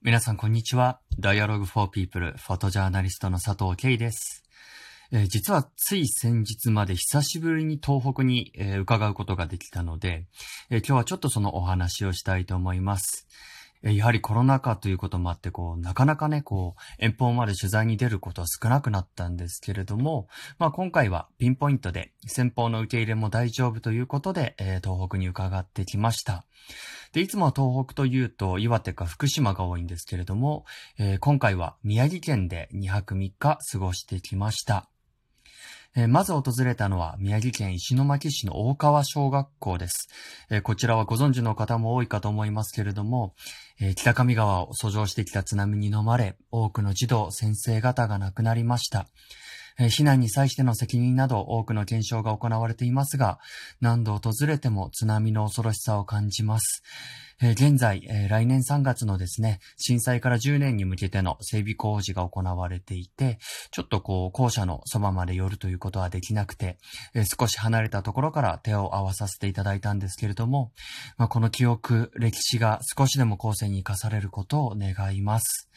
皆さん、こんにちは。Dialogue for People フォトジャーナリストの佐藤慶です。えー実はつい先日まで久しぶりに東北に、えー伺うことができたので、えー今日はちょっとそのお話をしたいと思います。えやはりコロナ禍ということもあって、こう、なかなかね、こう、遠方まで取材に出ることは少なくなったんですけれども、まあ今回はピンポイントで先方の受け入れも大丈夫ということで、えー東北に伺ってきました。で、いつもは東北というと岩手か福島が多いんですけれども、えー今回は宮城県で2泊3日過ごしてきました。えまず訪れたのは宮城県石巻市の大川小学校です。えこちらはご存知の方も多いかと思いますけれども、え北上川を遡上してきた津波に飲まれ、多くの児童、先生方が亡くなりました。避難に際しての責任など多くの検証が行われていますが、何度訪れても津波の恐ろしさを感じます。現在、来年3月のですね、震災から10年に向けての整備工事が行われていて、ちょっとこう、校舎のそばまで寄るということはできなくて、少し離れたところから手を合わさせていただいたんですけれども、まあ、この記憶、歴史が少しでも後世に生かされることを願います。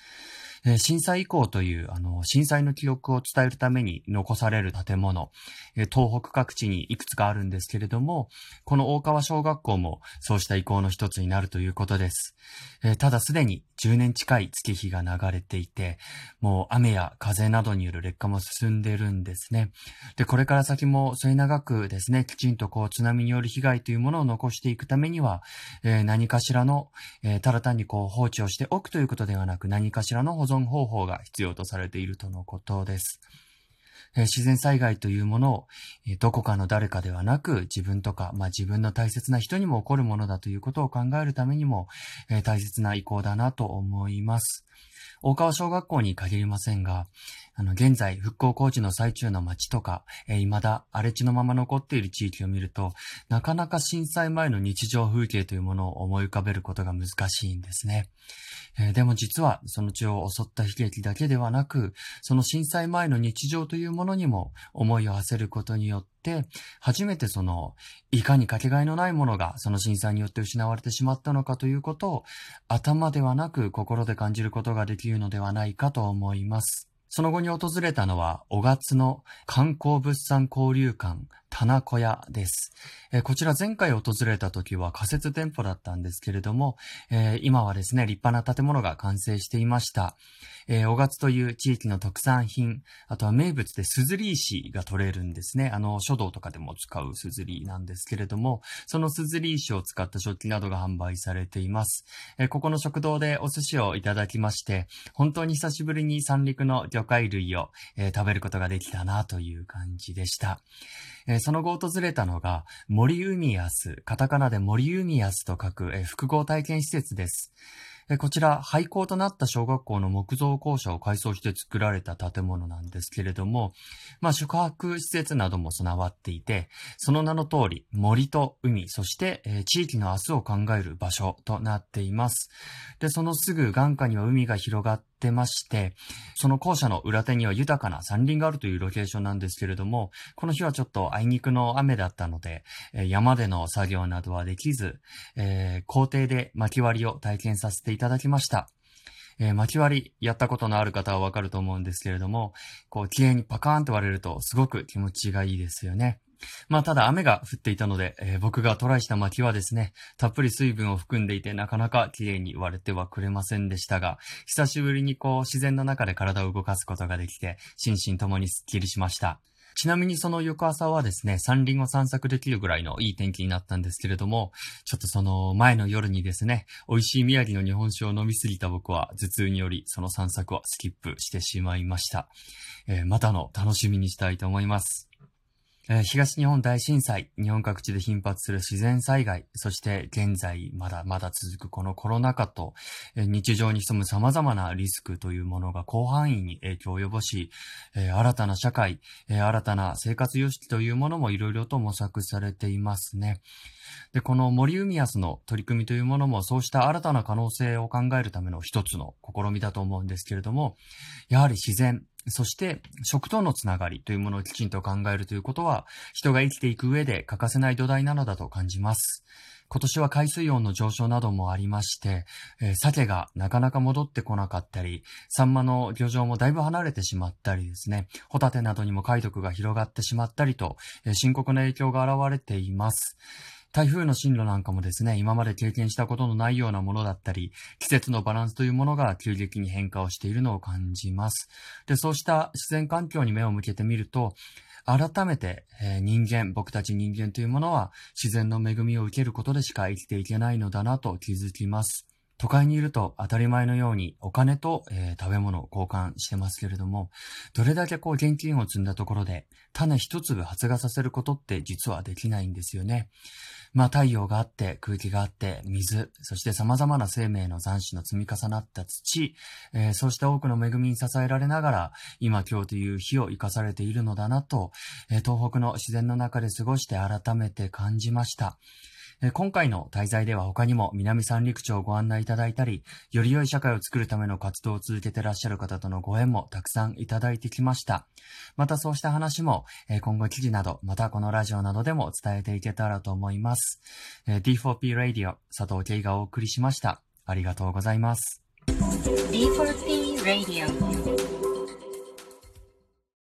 えー震災以降という、あの、震災の記憶を伝えるために残される建物、えー東北各地にいくつかあるんですけれども、この大川小学校もそうした意向の一つになるということです。えーただすでに10年近い月日が流れていて、もう雨や風などによる劣化も進んでいるんですね。で、これから先も末永くですね、きちんとこう津波による被害というものを残していくためには、えー何かしらの、えーただ単にこう放置をしておくということではなく、何かしらの保存方法が必要とされているとのことです。自然災害というものを、えどこかの誰かではなく自分とか、まあ自分の大切な人にも起こるものだということを考えるためにも、え大切な意向だなと思います。大川小学校に限りませんが、あの、現在復興工事の最中の町とか、えー未だ荒れ地のまま残っている地域を見ると、なかなか震災前の日常風景というものを思い浮かべることが難しいんですね。えーでも実はその地を襲った悲劇だけではなく、その震災前の日常というものにも思いを馳せることによって、初めてその、いかにかけがえのないものがその震災によって失われてしまったのかということを、頭ではなく心で感じることができるのではないかと思います。その後に訪れたのは、小月の観光物産交流館、棚小屋です。えこちら前回訪れた時は仮設店舗だったんですけれども、え今はですね、立派な建物が完成していました。えー、小月という地域の特産品、あとは名物でスズリ石が取れるんですね。あの、書道とかでも使うスズリなんですけれども、そのスズリ石を使った食器などが販売されています。えここの食堂でお寿司をいただきまして、本当に久しぶりに三陸の魚介類を、え食べることができたなという感じでした。その後訪れたのが、森海安、カタカナで森海安と書く、え複合体験施設です。こちら、廃校となった小学校の木造校舎を改装して作られた建物なんですけれども、まあ、宿泊施設なども備わっていて、その名の通り、森と海、そして、えー地域の明日を考える場所となっています。で、そのすぐ眼下には海が広がってまして、その校舎の裏手には豊かな山林があるというロケーションなんですけれども、この日はちょっとあいにくの雨だったので、山での作業などはできず、えー校庭で薪割りを体験させていただきました。えー薪割りやったことのある方はわかると思うんですけれども、こう、綺麗にパカーンと割れるとすごく気持ちがいいですよね。まあ、ただ雨が降っていたので、えー僕がトライした薪はですね、たっぷり水分を含んでいてなかなか綺麗に割れてはくれませんでしたが、久しぶりにこう自然の中で体を動かすことができて、心身ともにスッキリしました。ちなみにその翌朝はですね、山林を散策できるぐらいのいい天気になったんですけれども、ちょっとその前の夜にですね、美味しい宮城の日本酒を飲みすぎた僕は頭痛によりその散策をスキップしてしまいました。えーまたの楽しみにしたいと思います。え東日本大震災、日本各地で頻発する自然災害、そして現在まだまだ続くこのコロナ禍と、え日常に潜む様々なリスクというものが広範囲に影響を及ぼし、え新たな社会、え新たな生活様式というものもいろいろと模索されていますね。で、この森海安の取り組みというものもそうした新たな可能性を考えるための一つの試みだと思うんですけれども、やはり自然、そして食とのつながりというものをきちんと考えるということは、人が生きていく上で欠かせない土台なのだと感じます。今年は海水温の上昇などもありまして、えー、鮭がなかなか戻ってこなかったり、サンマの漁場もだいぶ離れてしまったりですね、ホタテなどにも貝毒が広がってしまったりと、えー、深刻な影響が現れています。台風の進路なんかもですね、今まで経験したことのないようなものだったり、季節のバランスというものが急激に変化をしているのを感じます。で、そうした自然環境に目を向けてみると、改めて、え、人間、僕たち人間というものは自然の恵みを受けることでしか生きていけないのだなと気づきます。都会にいると当たり前のようにお金と、えー、食べ物を交換してますけれども、どれだけこう現金を積んだところで種一粒発芽させることって実はできないんですよね。まあ太陽があって、空気があって、水、そして様々な生命の残滓の積み重なった土、えー、そうした多くの恵みに支えられながら、今今日という日を生かされているのだなと、えー、東北の自然の中で過ごして改めて感じました。今回の滞在では他にも南三陸町をご案内いただいたり、より良い社会を作るための活動を続けてらっしゃる方とのご縁もたくさんいただいてきました。またそうした話も今後記事など、またこのラジオなどでも伝えていけたらと思います。D4P Radio 佐藤慶がお送りしました。ありがとうございます。D4P Radio